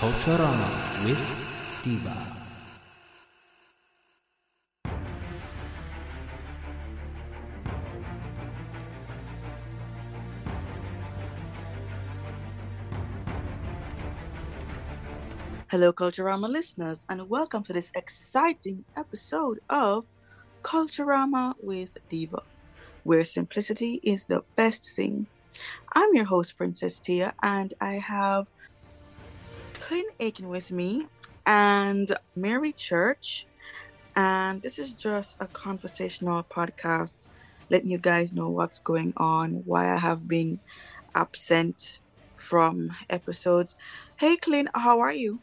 Culturama with Diva. Hello, Culturama listeners, and welcome to this exciting episode of Culturama with Diva, where simplicity is the best thing. I'm your host, Princess Tia, and I have Clint Aiken with me and Mary Church. And this is just a conversational podcast, letting you guys know what's going on, why I have been absent from episodes. Hey, Clint, how are you?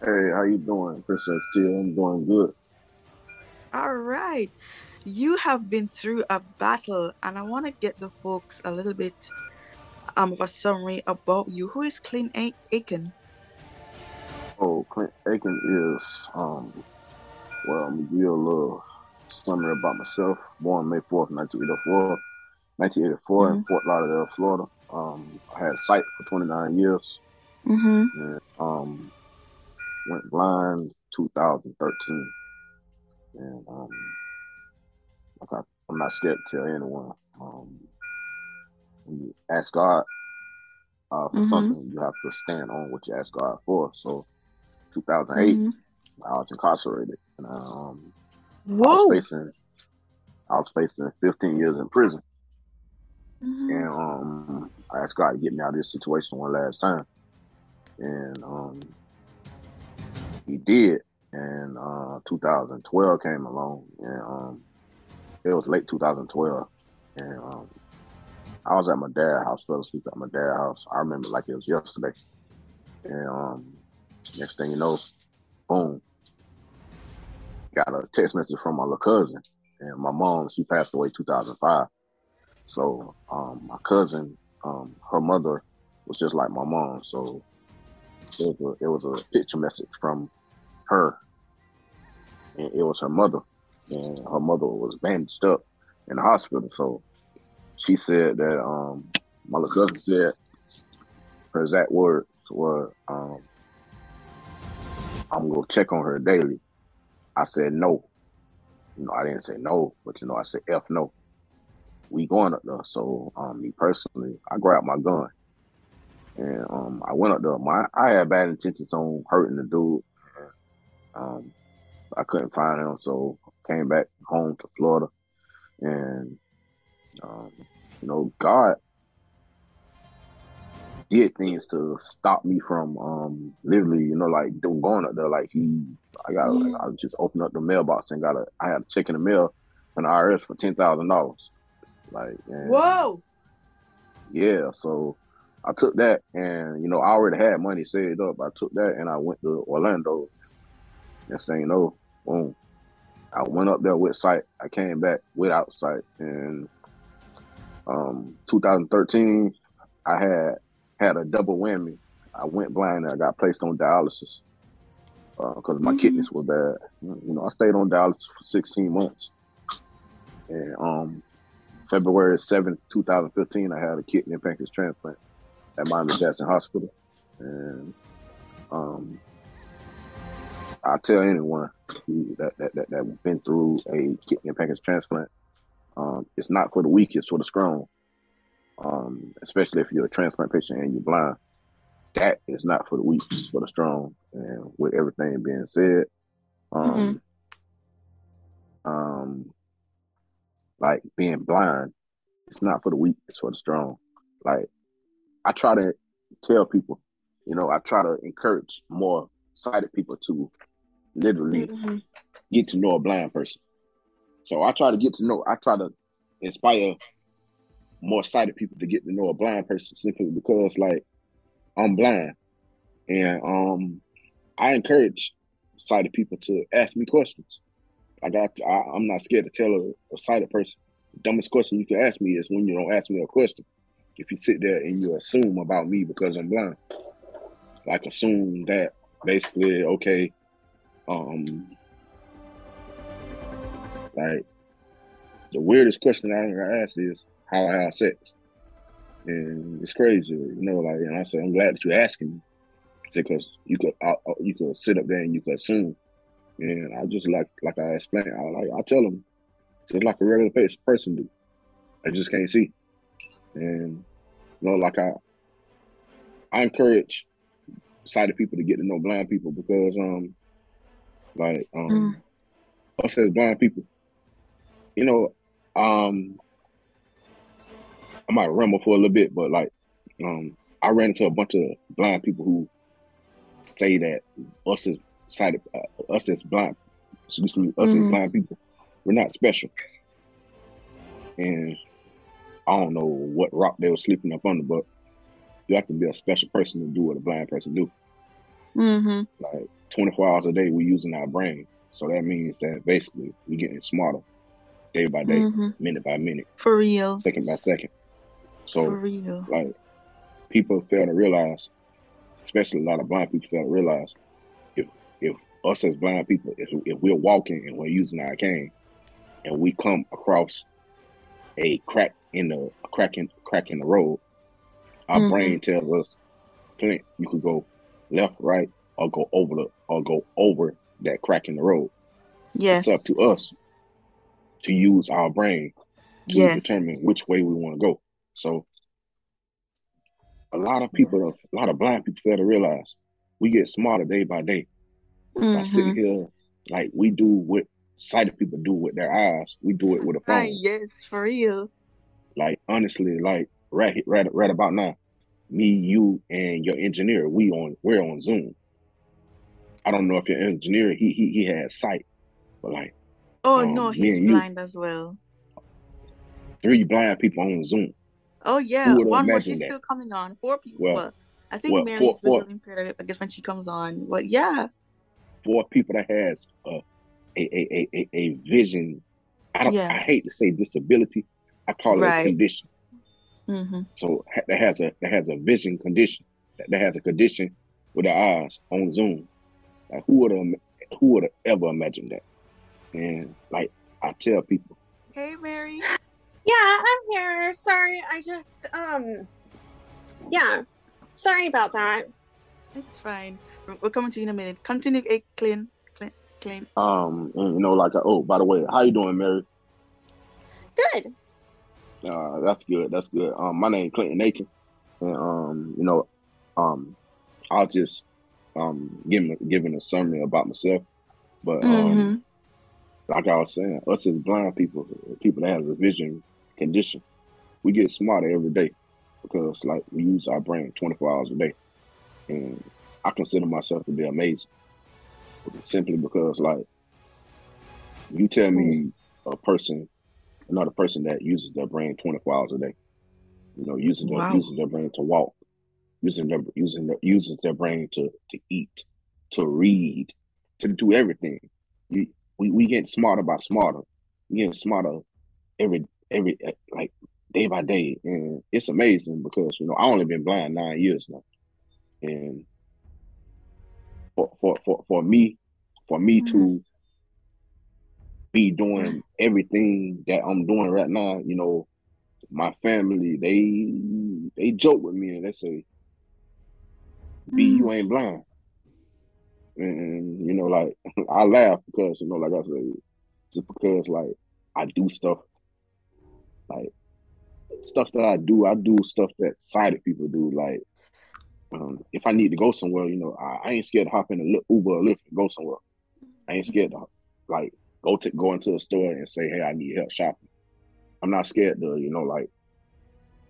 Hey, how you doing, Princess Tia? I'm doing good. All right. You have been through a battle, and I want to get the folks a little bit um, of a summary about you. Who is Clint A- Aiken? Oh, Clint Aiken is, um, well, I'm gonna give you a little summary about myself. Born May 4th, 1984. 1984 in Fort Lauderdale, Florida. Um, I had sight for 29 years. Mm-hmm. And, um, went blind 2013. And um, like I, I'm not scared to tell anyone. Um, when you ask God uh, for Mhm. something, you have to stand on what you ask God for. So, 2008, Mhm. I was incarcerated, and um, I was facing, I was facing 15 years in prison. Mhm. And um, I asked God to get me out of this situation one last time, and um, He did. And uh, 2012 came along, and um, it was late 2012, and um, I was at my dad's house, fell asleep at my dad's house. I remember like it was yesterday. And um, next thing you know, boom, got a text message from my little cousin, and my mom she passed away 2005. So um, my cousin, um, her mother was just like my mom. So it was a, it was a picture message from her, and it was her mother, and her mother was bandaged up in the hospital. So she said that um, my little cousin said her exact words were, um, "I'm gonna check on her daily." I said no. You know, I didn't say no, but you know, I said f no. We going up there. So um, me personally, I grabbed my gun and um, I went up there. My I had bad intentions on hurting the dude. Um, I couldn't find him, so came back home to Florida, and um, you know, God did things to stop me from um literally, you know, like doing going up there. Like he, I got, Yeah. I just opened up the mailbox and got a, I had a check in the mail from the IRS for ten thousand dollars. Like, and, Whoa. yeah, so I took that and you know, I already had money saved up. I took that and I went to Orlando. Next thing you know, boom. I went up there with sight. I came back without sight. And um 2013, I had had a double whammy. I went blind and I got placed on dialysis because my Mhm. kidneys were bad. You know, I stayed on dialysis for 16 months. And um February 7th, 2015, I had a kidney and pancreas transplant at Miami Jackson Hospital. And um, I tell anyone that, that, that, that been through a kidney and pancreas transplant, um, it's not for the weak, it's for the strong. Um, especially if you're a transplant patient and you're blind. That is not for the weak, it's for the strong. And with everything being said, um, um, like being blind, it's not for the weak, it's for the strong. Like I try to tell people, you know, I try to encourage more sighted people to literally Mhm. get to know a blind person. So I try to get to know, I try to inspire more sighted people to get to know a blind person simply because like I'm blind. And um I encourage sighted people to ask me questions. I, I I'm not scared to tell a, a sighted person. The dumbest question you can ask me is when you don't ask me a question. If you sit there and you assume about me because I'm blind, like assume that basically okay, um, like the weirdest question I ever asked is how I have sex, and it's crazy, you know. Like, and I said, I'm glad that you're asking me. Because you could I, you could sit up there and you could assume, and I just like like I explained, I like I tell them, just like a regular person do, I just can't see, and you know, like I I encourage sighted people to get to know blind people because um like um mm. us as blind people, you know, um I might rumble for a little bit, but like um I ran into a bunch of blind people who say that us as sighted, uh, us as blind, excuse me, us mm-hmm. as blind people, we're not special. And I don't know what rock they were sleeping up under, but you have to be a special person to do what a blind person do. Mm-hmm. Like 24 hours a day, we're using our brain. So that means that basically we're getting smarter day by day, mm-hmm. minute by minute. For real. Second by second. So, like, people fail to realize especially a lot of blind people fail to realize if if us as blind people, if, if we're walking and we're using our cane and we come across a crack in the a crack in crack in the road, our mm-hmm. brain tells us, Clint, you could go left, right, or go over the or go over that crack in the road. Yes. It's up to us to use our brain to yes. determine which way we want to go. So a lot of people, yes. a lot of blind people fail to realize we get smarter day by day. Mm-hmm. By sitting here, like we do what sighted people do with their eyes, we do it with a phone. Right, yes, for real. Like honestly, like right, right, right about now, me, you, and your engineer, we on we're on Zoom. I don't know if your engineer he he he has sight, but like oh um, no, he's blind you, as well. Three blind people on Zoom. Oh yeah, one more. She's that? still coming on. Four people. Well, I think well, Mary's four, visually impaired. I guess when she comes on, but yeah, four people that has a a a a, a vision. I don't. Yeah. I hate to say disability. I call it right. a condition. Mm-hmm. So that has a that has a vision condition. That, that has a condition with the eyes on Zoom. Like who would have who would have ever imagined that? And like I tell people, hey Mary, yeah, I'm here. Sorry, I just um yeah. Sorry about that. It's fine. We're coming to you in a minute. Continue, a clean, clean, clean. Um, and, you know, like, oh, by the way, how you doing, Mary? Good. Uh, that's good. That's good. Um, my name is Clinton Aiken, and um, you know, um, I'll just um give me giving a summary about myself, but um, mm-hmm. like I was saying, us as blind people, people that have a vision condition. We get smarter every day because like we use our brain 24 hours a day. And I consider myself to be amazing. Simply because like you tell me a person, another person that uses their brain 24 hours a day, you know, using their wow. using their brain to walk, using their using their uses their brain to to eat, to read, to do everything. We we, we get smarter by smarter. We get smarter every every eh, like day by day, and it's amazing because you know I only been blind nine years now, and for for for, for me, for me mm-hmm. to be doing everything that I'm doing right now, you know, my family they they joke with me and they say, "B, you mm-hmm. ain't blind," and you know, like I laugh because you know, like I said, just because like I do stuff like stuff that I do, I do stuff that sighted people do. Like um, if I need to go somewhere, you know, I, I ain't scared to hop in a Uber or Lyft and go somewhere. I ain't scared to like go to go into a store and say, "Hey, I need help shopping." I'm not scared to, you know, like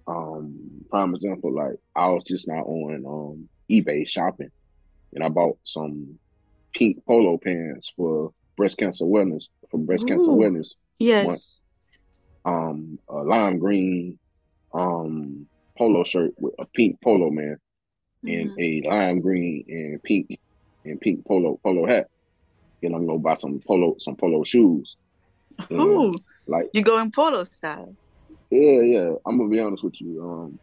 um prime example, like I was just now on um eBay shopping and I bought some pink polo pants for breast cancer awareness for breast Ooh, cancer awareness. Yes. Month um, a lime green um, polo shirt with a pink polo man mm-hmm. and a lime green and pink and pink polo polo hat. Then I'm gonna buy some polo some polo shoes. Ooh, like you go in polo style. yeah, yeah. I'm gonna be honest with you. Um,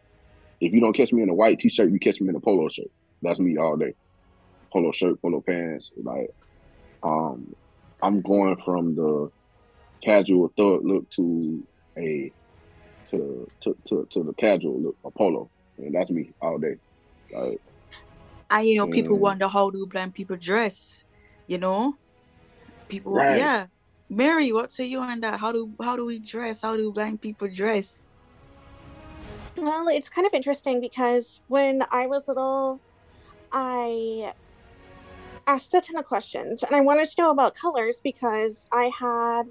if you don't catch me in a white t-shirt, you catch me in a polo shirt. That's me all day. Polo shirt, polo pants. Like, um, I'm going from the casual thug look to a to to to, to the casual look, a polo, and that's me all day. Like, And you know, people Mm. wonder how do blind people dress. You know, people. Right. Yeah, Mary, what say you on that? How do how do we dress? How do blind people dress? Well, it's kind of interesting because when I was little, I asked a ton of questions and I wanted to know about colors because I had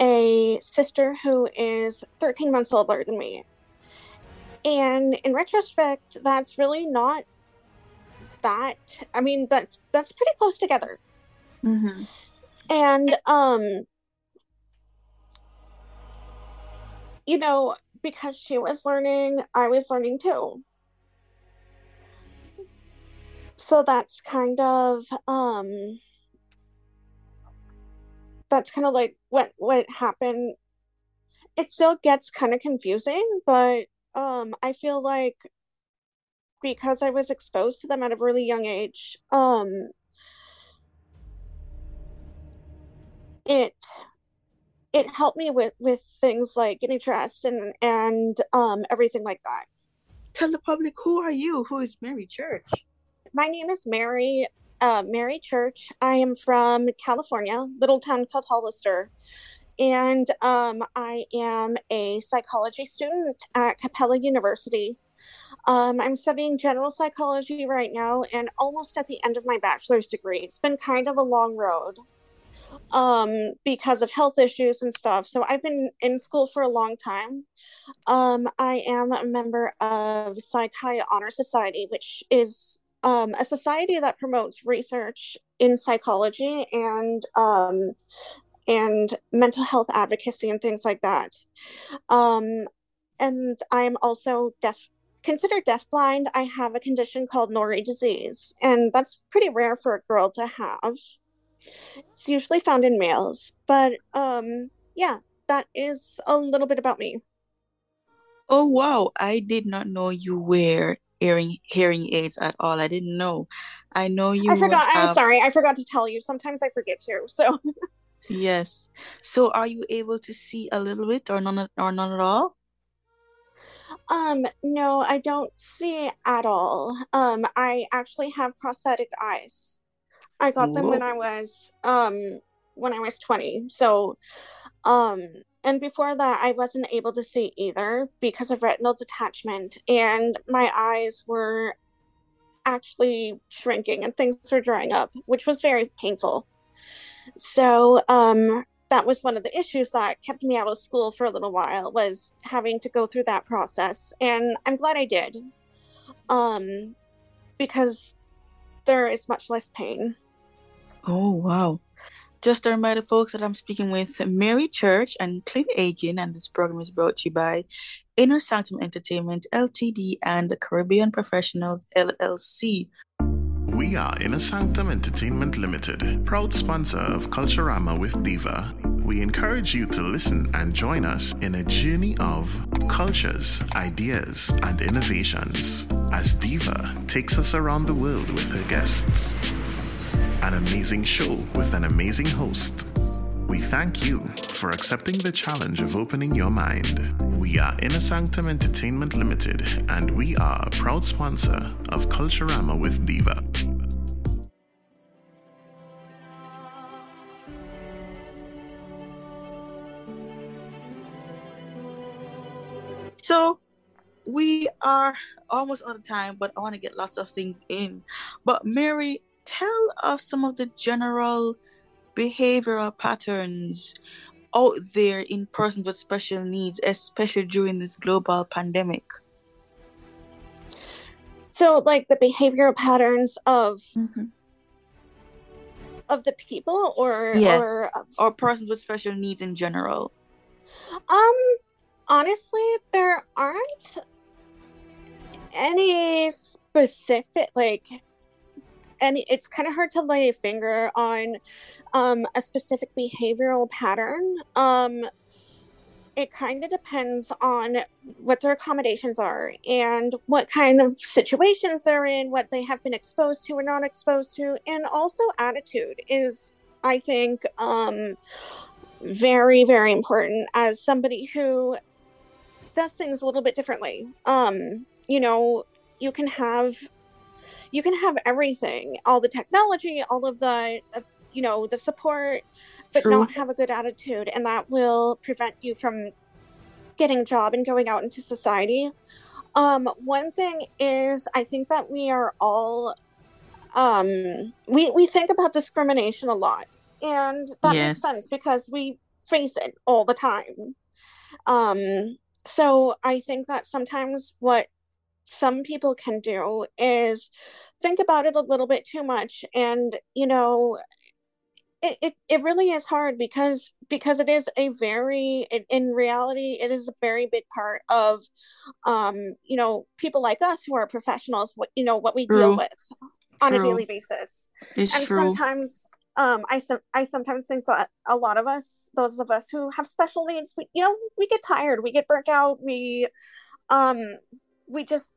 a sister who is 13 months older than me. And in retrospect, that's really not that I mean that's that's pretty close together. Mm-hmm. And um you know, because she was learning, I was learning too. So that's kind of um that's kind of like what what happened. It still gets kind of confusing, but um I feel like because I was exposed to them at a really young age, um it it helped me with with things like getting dressed and and um everything like that. Tell the public who are you? Who is Mary Church? My name is Mary uh, Mary Church. I am from California, little town called Hollister, and um, I am a psychology student at Capella University. Um, I'm studying general psychology right now, and almost at the end of my bachelor's degree. It's been kind of a long road um because of health issues and stuff so i've been in school for a long time um i am a member of Psi Chi honor society which is um a society that promotes research in psychology and um and mental health advocacy and things like that. Um and i'm also deaf considered deafblind. I have a condition called Norrie disease and that's pretty rare for a girl to have. It's usually found in males, but um, yeah, that is a little bit about me. Oh wow, I did not know you wear hearing hearing aids at all. I didn't know. I know you I forgot. I'm sorry. I forgot to tell you. Sometimes I forget too. So, yes. So are you able to see a little bit or none or none at all? um, no, I don't see at all. Um, I actually have prosthetic eyes. I got them when I was um when I was 20. So, um, and before that, I wasn't able to see either because of retinal detachment, and my eyes were actually shrinking and things were drying up, which was very painful. So, um, that was one of the issues that kept me out of school for a little while was having to go through that process, and I'm glad I did. Um, because there is much less pain. Oh wow. Just a reminder, folks, that I'm speaking with Mary Church and Clint Aiken, and this program is brought to you by Inner Sanctum Entertainment Ltd and the Caribbean Professionals LLC. We are Inner Sanctum Entertainment Limited, proud sponsor of Culturama with Diva. We encourage you to listen and join us in a journey of cultures, ideas, and innovations as Diva takes us around the world with her guests. An amazing show with an amazing host. We thank you for accepting the challenge of opening your mind. We are Inner Sanctum Entertainment Limited, and we are a proud sponsor of Culturama with Diva. So we are almost out of time, but I want to get lots of things in. But Mary, tell us some of the general behavioral patterns out there in persons with special needs, especially during this global pandemic. So, like the behavioral patterns of Mhm. of the people, or Yes. or of Or persons with special needs in general. Um, honestly, there aren't any specific like and it's kind of hard to lay a finger on um, a specific behavioral pattern. Um, it kind of depends on what their accommodations are and what kind of situations they're in, what they have been exposed to or not exposed to, and also attitude is, I think, um, very, very important as somebody who does things a little bit differently. Um, you know, you can have you can have everything, all the technology, all of the uh, you know, the support, but True. not have a good attitude and that will prevent you from getting a job and going out into society. Um, one thing is I think that we are all um we we think about discrimination a lot and that Yes. makes sense because we face it all the time um so i think that sometimes what some people can do is think about it a little bit too much and you know it, it, it really is hard because because it is a very in, in reality it is a very big part of um you know people like us who are professionals what you know what we True. deal with on a daily basis It's and true. sometimes um I I sometimes think that a lot of us those of us who have special needs we you know we get tired we get burnt out we um we just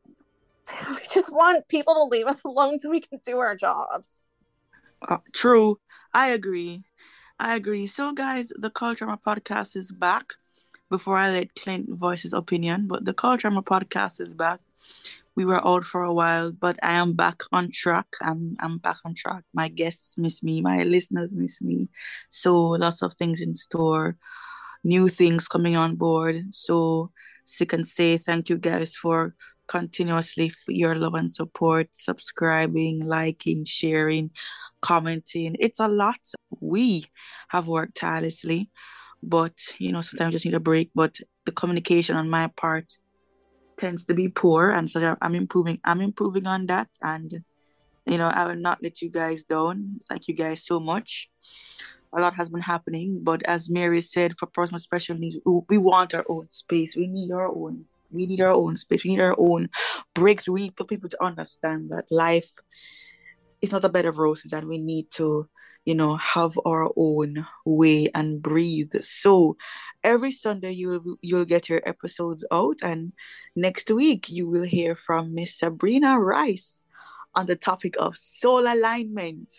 we just want people to leave us alone so we can do our jobs Uh, true. I agree. I agree. So, guys, the Culturama podcast is back. Before I let Clint voice his opinion, but the Culturama podcast is back. We were out for a while, but I am back on track. I'm I'm back on track. My guests miss me. My listeners miss me. So lots of things in store, new things coming on board. So sick and say thank you guys for continuously for your love and support, subscribing, liking, sharing, commenting. It's a lot. We have worked tirelessly, but you know, sometimes just need a break. But the communication on my part tends to be poor, and so I'm improving. I'm improving on that, and you know, I will not let you guys down. Thank you guys so much. A lot has been happening, but as Mary said, for personal special needs, we- want our own space. We need our own. We need our own space. We need our own breaks. We need for people to understand that life is not a bed of roses, and we need to, you know, have our own way and breathe. So every Sunday you'll you'll get your episodes out, and next week you will hear from Miss Sabrina Rice on the topic of soul alignment,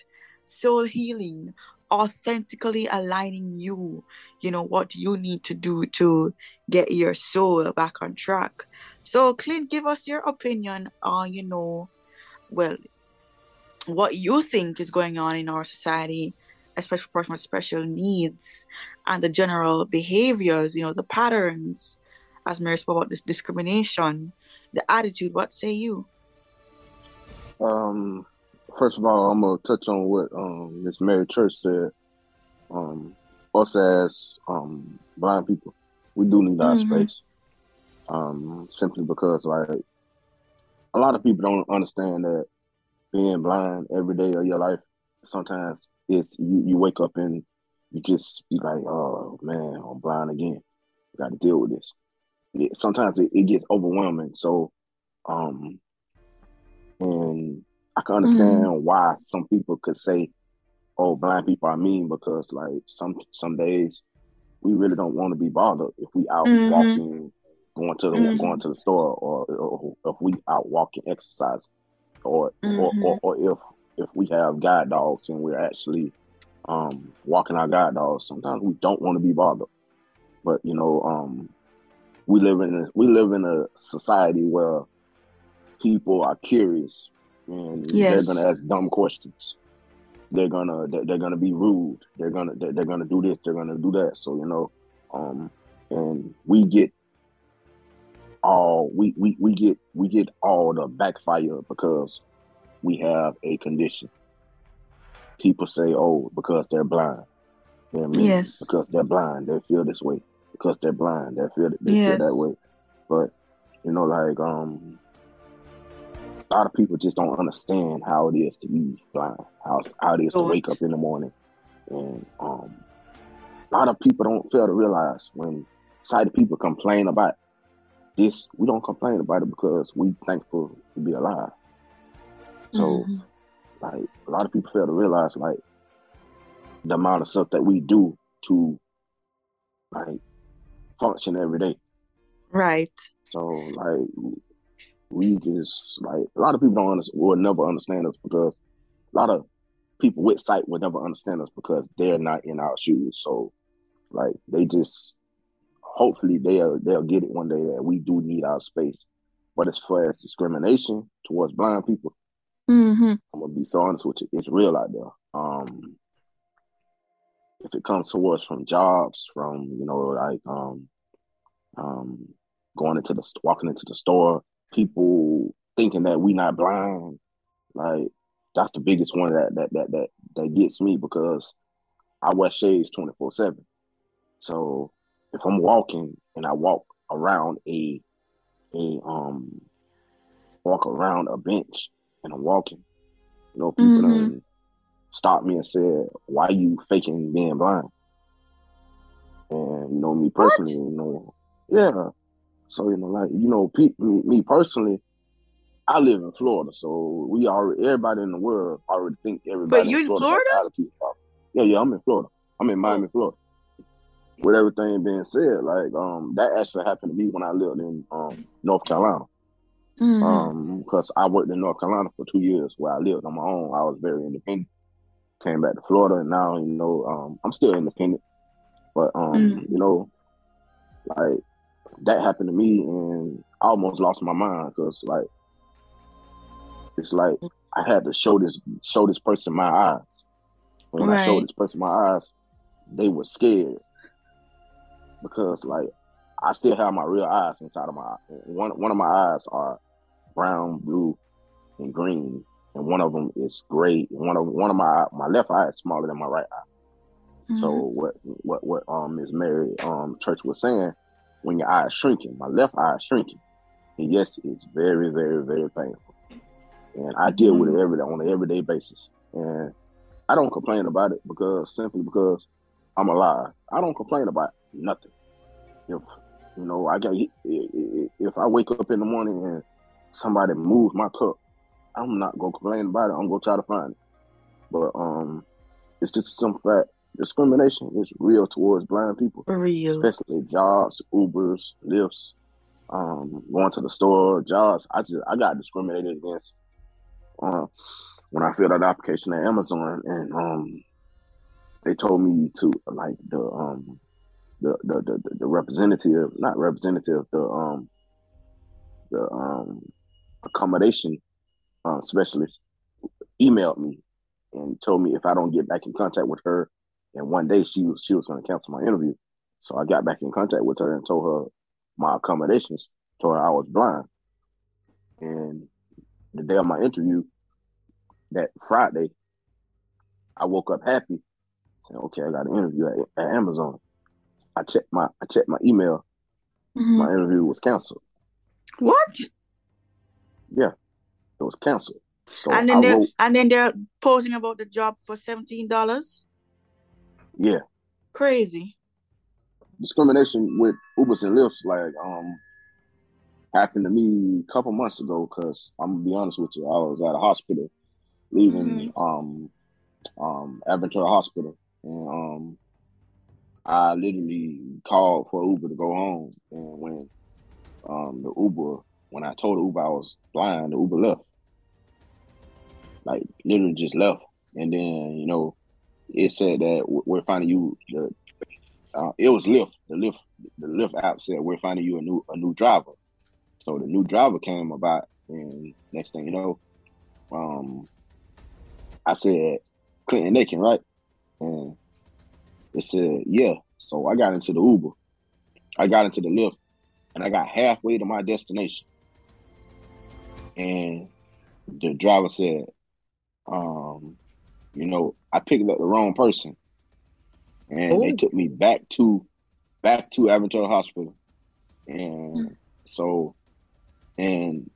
soul healing, authentically aligning you. You know what you need to do to get your soul back on track. So, Clint, give us your opinion on, you know, well, what you think is going on in our society, especially for person with special needs and the general behaviors, you know, the patterns, as Mary spoke about this discrimination, the attitude. What say you? Um, first of all, I'm gonna touch on what um Miss Mary Church said. Um, us as um blind people, we do need our Mhm. space. Um, simply because like a lot of people don't understand that being blind every day of your life, sometimes it's you, you wake up and you just be like, oh man, I'm blind again. Got to deal with this. It, sometimes it, it gets overwhelming. So, um, and I can understand why some people could say, "Oh, blind people are mean," because like some some days we really don't want to be bothered if we out Mhm. walking, going to the Mhm. going to the store, or, or if we out walking, exercise, or, or Mhm. or or if if we have guide dogs and we're actually um walking our guide dogs. Sometimes we don't want to be bothered, but you know, um, we live in a, we live in a society where people are curious and Yes. they're gonna ask dumb questions. They're gonna they're, gonna be rude. They're gonna they're, they're gonna do this. They're gonna do that. So you know, um, and we get all we, we we get we get all the backfire because we have a condition. People say, "Oh, because they're blind." You know I mean? Yes. Because they're blind, they feel this way. Because they're blind, they feel they Yes. feel that way. But you know, like um, a lot of people just don't understand how it is to be blind, how how it is to wake up in the morning, and um, a lot of people don't fail to realize when sighted people complain about this, we don't complain about it because we thankful to be alive. So Mhm. like a lot of people fail to realize like the amount of stuff that we do to like function every day. Right. So like we just like a lot of people don't understand, will never understand us because a lot of people with sight will never understand us because they're not in our shoes. So like they just hopefully they'll they'll get it one day that we do need our space. But as far as discrimination towards blind people, Mm-hmm. I'm gonna be so honest with you, it's real out there. Um if it comes to us from jobs, from you know, like um um going into the walking into the store, people thinking that we not blind, like that's the biggest one that that that that, that gets me because I wear shades 24 7. So if I'm walking and I walk around a a um walk around a bench and I'm walking, you know, people Mhm. stopped me and said, Why you faking being blind? And you know, me personally, you know, yeah. So, you know, like, you know, pe- me, personally, I live in Florida, so we already everybody in the world already think everybody But you in Florida? attitude problem. Yeah, yeah, I'm in Florida. I'm in Miami, Florida. With everything being said, like um, that actually happened to me when I lived in um North Carolina. Mhm. Um, because I worked in North Carolina for two years where I lived on my own. I was very independent. Came back to Florida, and now you know um, I'm still independent. But um, Mhm. you know, like that happened to me, and I almost lost my mind because like it's like I had to show this show this person my eyes. When I showed this person my eyes, they were scared because like I still have my real eyes inside of my. One one of my eyes are brown, blue, and green, and one of them is gray. One of one of my my left eye is smaller than my right eye. So Mhm. what what what um Ms. Mary um Church was saying, when your eye is shrinking, my left eye is shrinking, and yes, it's very very very painful, and I deal with it every day on an everyday basis, and I don't complain about it because simply because I'm alive. I don't complain about nothing. If you know, I got if I wake up in the morning and somebody moves my cup, I'm not gonna complain about it. I'm gonna try to find it. But um, it's just a simple fact. Discrimination is real towards blind people, For real. especially jobs, Ubers, Lyfts, um, going to the store, jobs. I just I got discriminated against uh, when I filled out the application at Amazon, and um, they told me to like the um the the the, the representative, not representative, the um the um accommodation uh, specialist emailed me and told me if I don't get back in contact with her, and one day she was she was going to cancel my interview. So I got back in contact with her and told her my accommodations. Told her I was blind, and the day of my interview, that Friday, I woke up happy. Saying, "Okay, I got an interview at, at Amazon." I checked my I checked my email. Mhm. My interview was canceled. What? Yeah, it was canceled. So and I then they wrote, and then they're posing about the job for seventeen dollars. Yeah, Crazy. discrimination with Ubers and Lyfts, like um, happened to me a couple months ago. Cause I'm gonna be honest with you, I was at a hospital, leaving um, um, Aventura Hospital, and um, I literally called for Uber to go home, and when um the Uber, when I told Uber I was blind, the Uber left, like literally just left, and then you know, it said that we're finding you the uh, it was Lyft. The Lyft, the Lyft app said we're finding you a new a new driver. So the new driver came about, and next thing you know, um, I said Clinton Aiken, right? And it said yeah. So I got into the Uber, I got into the Lyft, and I got halfway to my destination, and the driver said, um, you know, I picked up the wrong person and they Oh. took me back to back to Aventura Hospital, and hmm. so and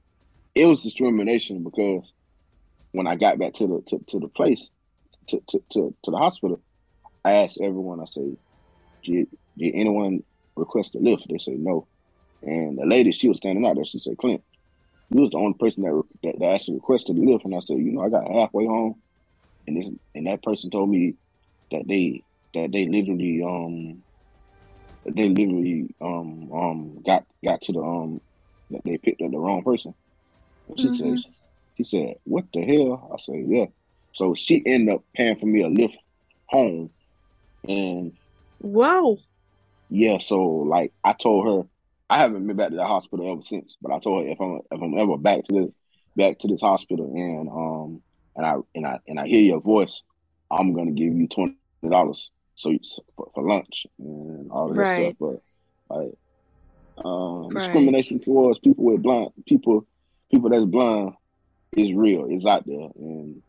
it was discrimination because when I got back to the to, to the place to, to, to, to the hospital, I asked everyone. I said, "Did did anyone request a lift?" They said no, and the lady she was standing out there. She said, "Clint, you was the only person that, that, that actually requested a lift. And I said, you know, I got halfway home, and this and that person told me that they that they literally um they literally um um got got to the um that they picked up the wrong person. And she Mhm. said, she said, what the hell? I said, yeah. So she ended up paying for me a lift home, and Wow. yeah, so like I told her, I haven't been back to the hospital ever since. But I told her if I'm if I'm ever back to this back to this hospital and um and I and I and I hear your voice, I'm gonna give you twenty dollars so you, for, for lunch and all of that Right. stuff. But like um, Right. discrimination towards people with blind people people that's blind is real. It's out there, and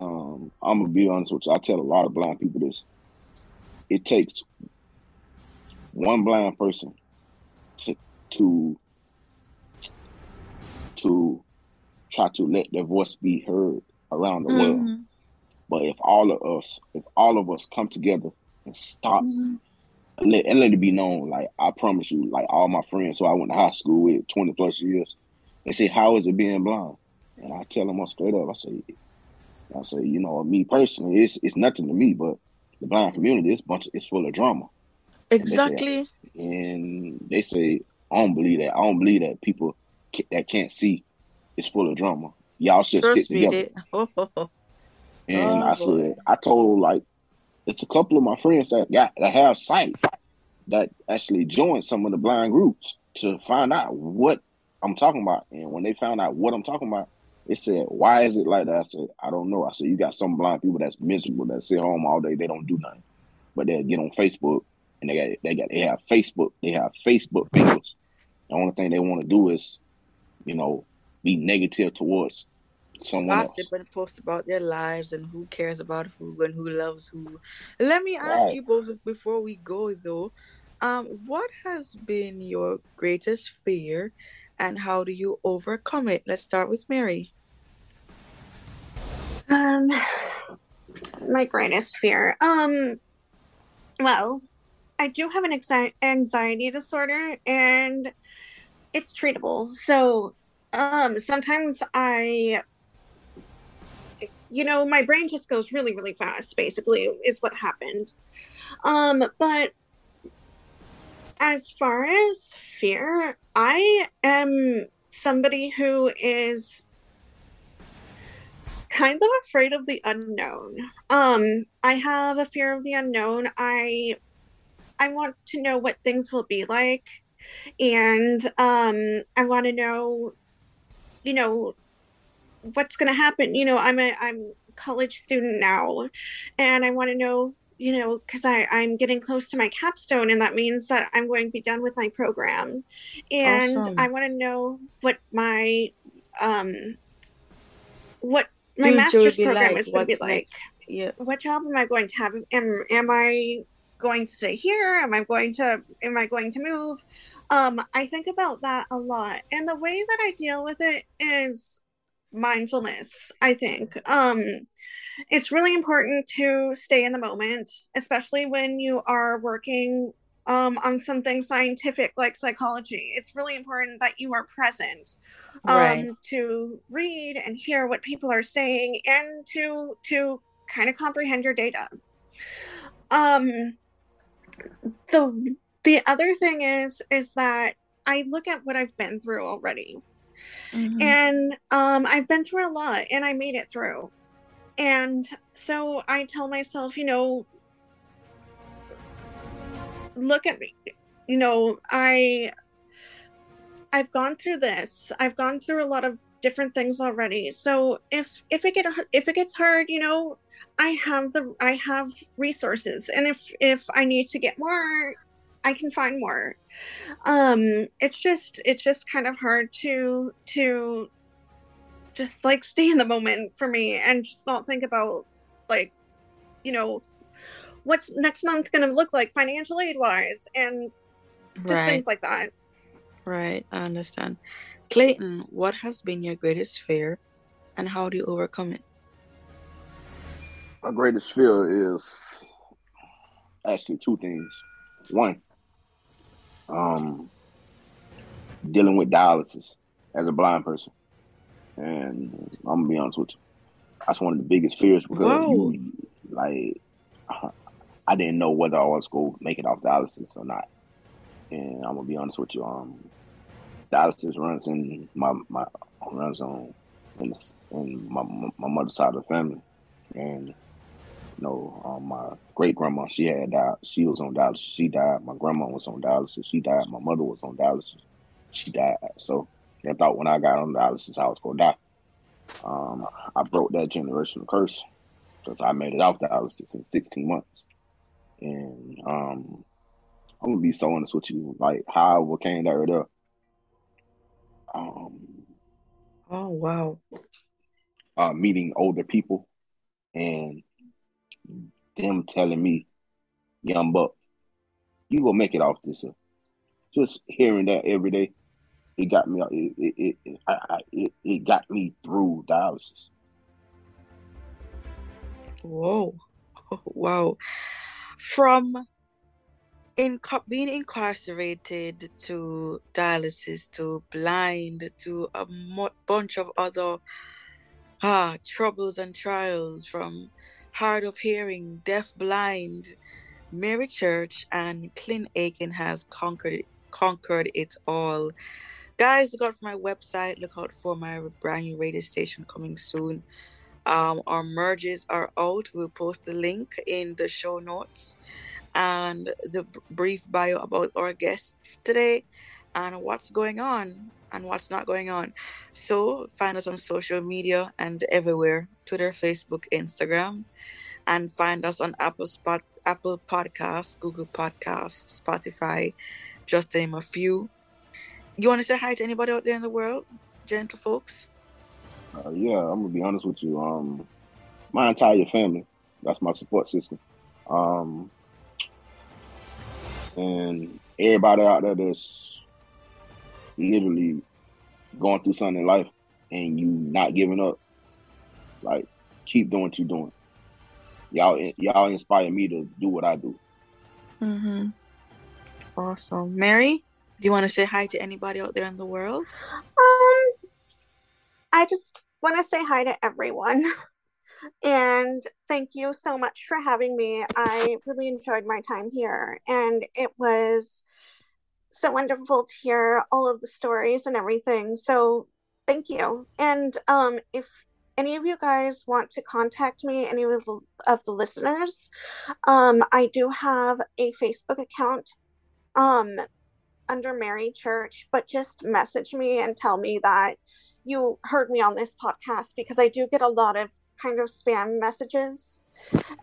um, I'm gonna be honest with you. I tell a lot of blind people this. It takes one blind person to to to try to let their voice be heard around the world. Mhm. But if all of us, if all of us come together and stop Mhm. and let, and let it be known, like I promise you, like all my friends who I went to high school with 20 plus years, they say, How is it being blind? And I tell them all straight up, I say, I say, you know, me personally, it's it's nothing to me, but the blind community, it's bunch it's full of drama. Exactly. And they say, I don't believe that. I don't believe that people that can't see is full of drama. Y'all should Trust stick me. together. They, oh, oh, oh. And Oh, I boy. said, I told like it's a couple of my friends that got that have sites that actually joined some of the blind groups to find out what I'm talking about. And when they found out what I'm talking about, they said, Why is it like that? I said, I don't know. I said, You got some blind people that's miserable that sit home all day, they don't do nothing. But they'll get on Facebook and they got they got they have Facebook, they have Facebook fingers. The only thing they want to do is, you know, be negative towards someone else. And post about their lives and who cares about who and who loves who. Let me ask Right. you both before we go though, um, what has been your greatest fear and how do you overcome it? Let's start with Mary. Um, my greatest fear. Um, well, I do have an anxi- anxiety disorder, and it's treatable. So, um, sometimes I, you know, my brain just goes really, really fast. Basically, is what happened. Um, but as far as fear, I am somebody who is kind of afraid of the unknown. Um, I have a fear of the unknown. I I want to know what things will be like, and um, I want to know, you know, what's going to happen. You know, I'm a I'm a college student now, and I want to know, you know, because I I'm getting close to my capstone, and that means that I'm going to be done with my program, and Awesome. I want to know what my um what my Future master's program like, is going to be like. Yeah. What job am I going to have? Am am I going to stay here? Am I going to am I going to move? Um, I think about that a lot, and the way that I deal with it is mindfulness. I think um, it's really important to stay in the moment, especially when you are working um, on something scientific like psychology. It's really important that you are present um, Right. to read and hear what people are saying and to to kind of comprehend your data. Um, the the other thing is is that I look at what I've been through already, Mhm. and um, I've been through a lot, and I made it through. And so I tell myself, you know, look at me. You know, I I've gone through this. I've gone through a lot of different things already. So if if it get if it gets hard, you know, I have the I have resources, and if if I need to get more, I can find more. Um, it's just it's just kind of hard to to just like stay in the moment for me and just not think about like you know what's next month going to look like financial aid wise and just Right. things like that. Right. I understand. Clayton, what has been your greatest fear and how do you overcome it? My greatest fear is actually two things. One, um, dealing with dialysis. as a blind person, and I'm gonna be honest with you, that's one of the biggest fears because you, like I didn't know whether I was going to make it off dialysis or not, and I'm gonna be honest with you, um, dialysis runs in my my runs on in, the, in my my mother's side of the family, and know, um, my great grandma she had died. She was on dialysis. She died. My grandma was on dialysis. She died. My mother was on dialysis. She died. So I thought when I got on dialysis I was gonna die. Um, I broke that generational curse because I made it off the dialysis in 16 months, and um, I'm gonna be so honest with you. Like how I overcame that right there. Um, Oh wow. uh, meeting older people and them telling me, "Young buck, you gonna make it off this." uh," Just hearing that every day, it got me. It it it, I, I, it, it got me through dialysis. Whoa. Wow. From in being incarcerated to dialysis to blind to a bunch of other ah troubles and trials from hard of hearing, deaf blind, Mary Church and Clint Aiken has conquered conquered it all. Guys, look out for my website. Look out for my brand new radio station coming soon. Um, our merges are out. We'll post the link in the show notes and the brief bio about our guests today and what's going on and what's not going on. So find us on social media and everywhere Twitter, Facebook, Instagram, and find us on Apple Spot, Apple Podcasts, Google Podcasts, Spotify, just to name a few. You want to say hi to anybody out there in the world, gentle folks? Uh, yeah, I'm gonna be honest with you. Um, my entire family. That's my support system. Um, and everybody out there that's literally going through something in life and you not giving up. Like, keep doing what you're doing. Y'all, y'all inspire me to do what I do. Mm-hmm. Awesome. Mary, do you want to say hi to anybody out there in the world? Um, I just want to say hi to everyone. And thank you so much for having me. I really enjoyed my time here, and it was so wonderful to hear all of the stories and everything. So thank you. And um, if any of you guys want to contact me, any of the, of the listeners, um, I do have a Facebook account um, under Mary Church, but just message me and tell me that you heard me on this podcast because I do get a lot of kind of spam messages.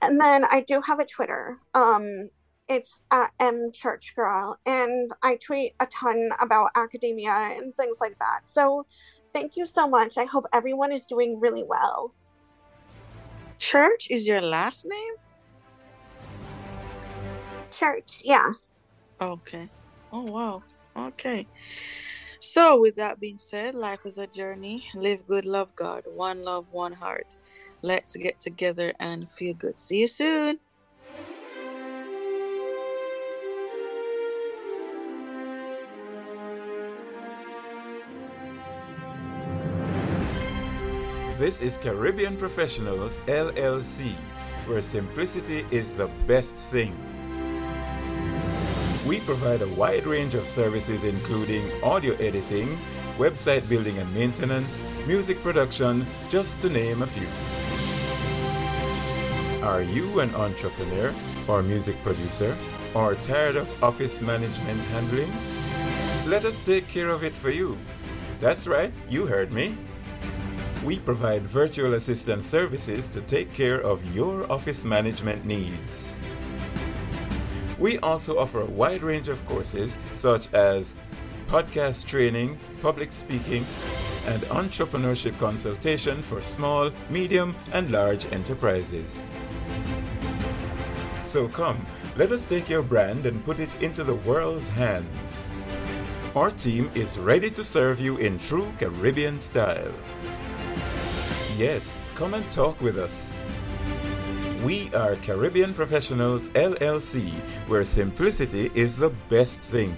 And then I do have a Twitter. Um, it's at M Church Girl, and I tweet a ton about academia and things like that. So thank you so much. I hope everyone is doing really well. Church is your last name? Church, yeah. Okay. Oh, wow. Okay. So, with that being said, life is a journey. Live good, love God. One love, one heart. Let's get together and feel good. See you soon. This is Caribbean Professionals LLC, where simplicity is the best thing. We provide a wide range of services including audio editing, website building and maintenance, music production, just to name a few. Are you an entrepreneur or music producer or tired of office management handling? Let us take care of it for you. That's right, you heard me. We provide virtual assistant services to take care of your office management needs. We also offer a wide range of courses such as podcast training, public speaking, and entrepreneurship consultation for small, medium, and large enterprises. So come, let us take your brand and put it into the world's hands. Our team is ready to serve you in true Caribbean style. Yes, come and talk with us. We are Caribbean Professionals LLC, where simplicity is the best thing.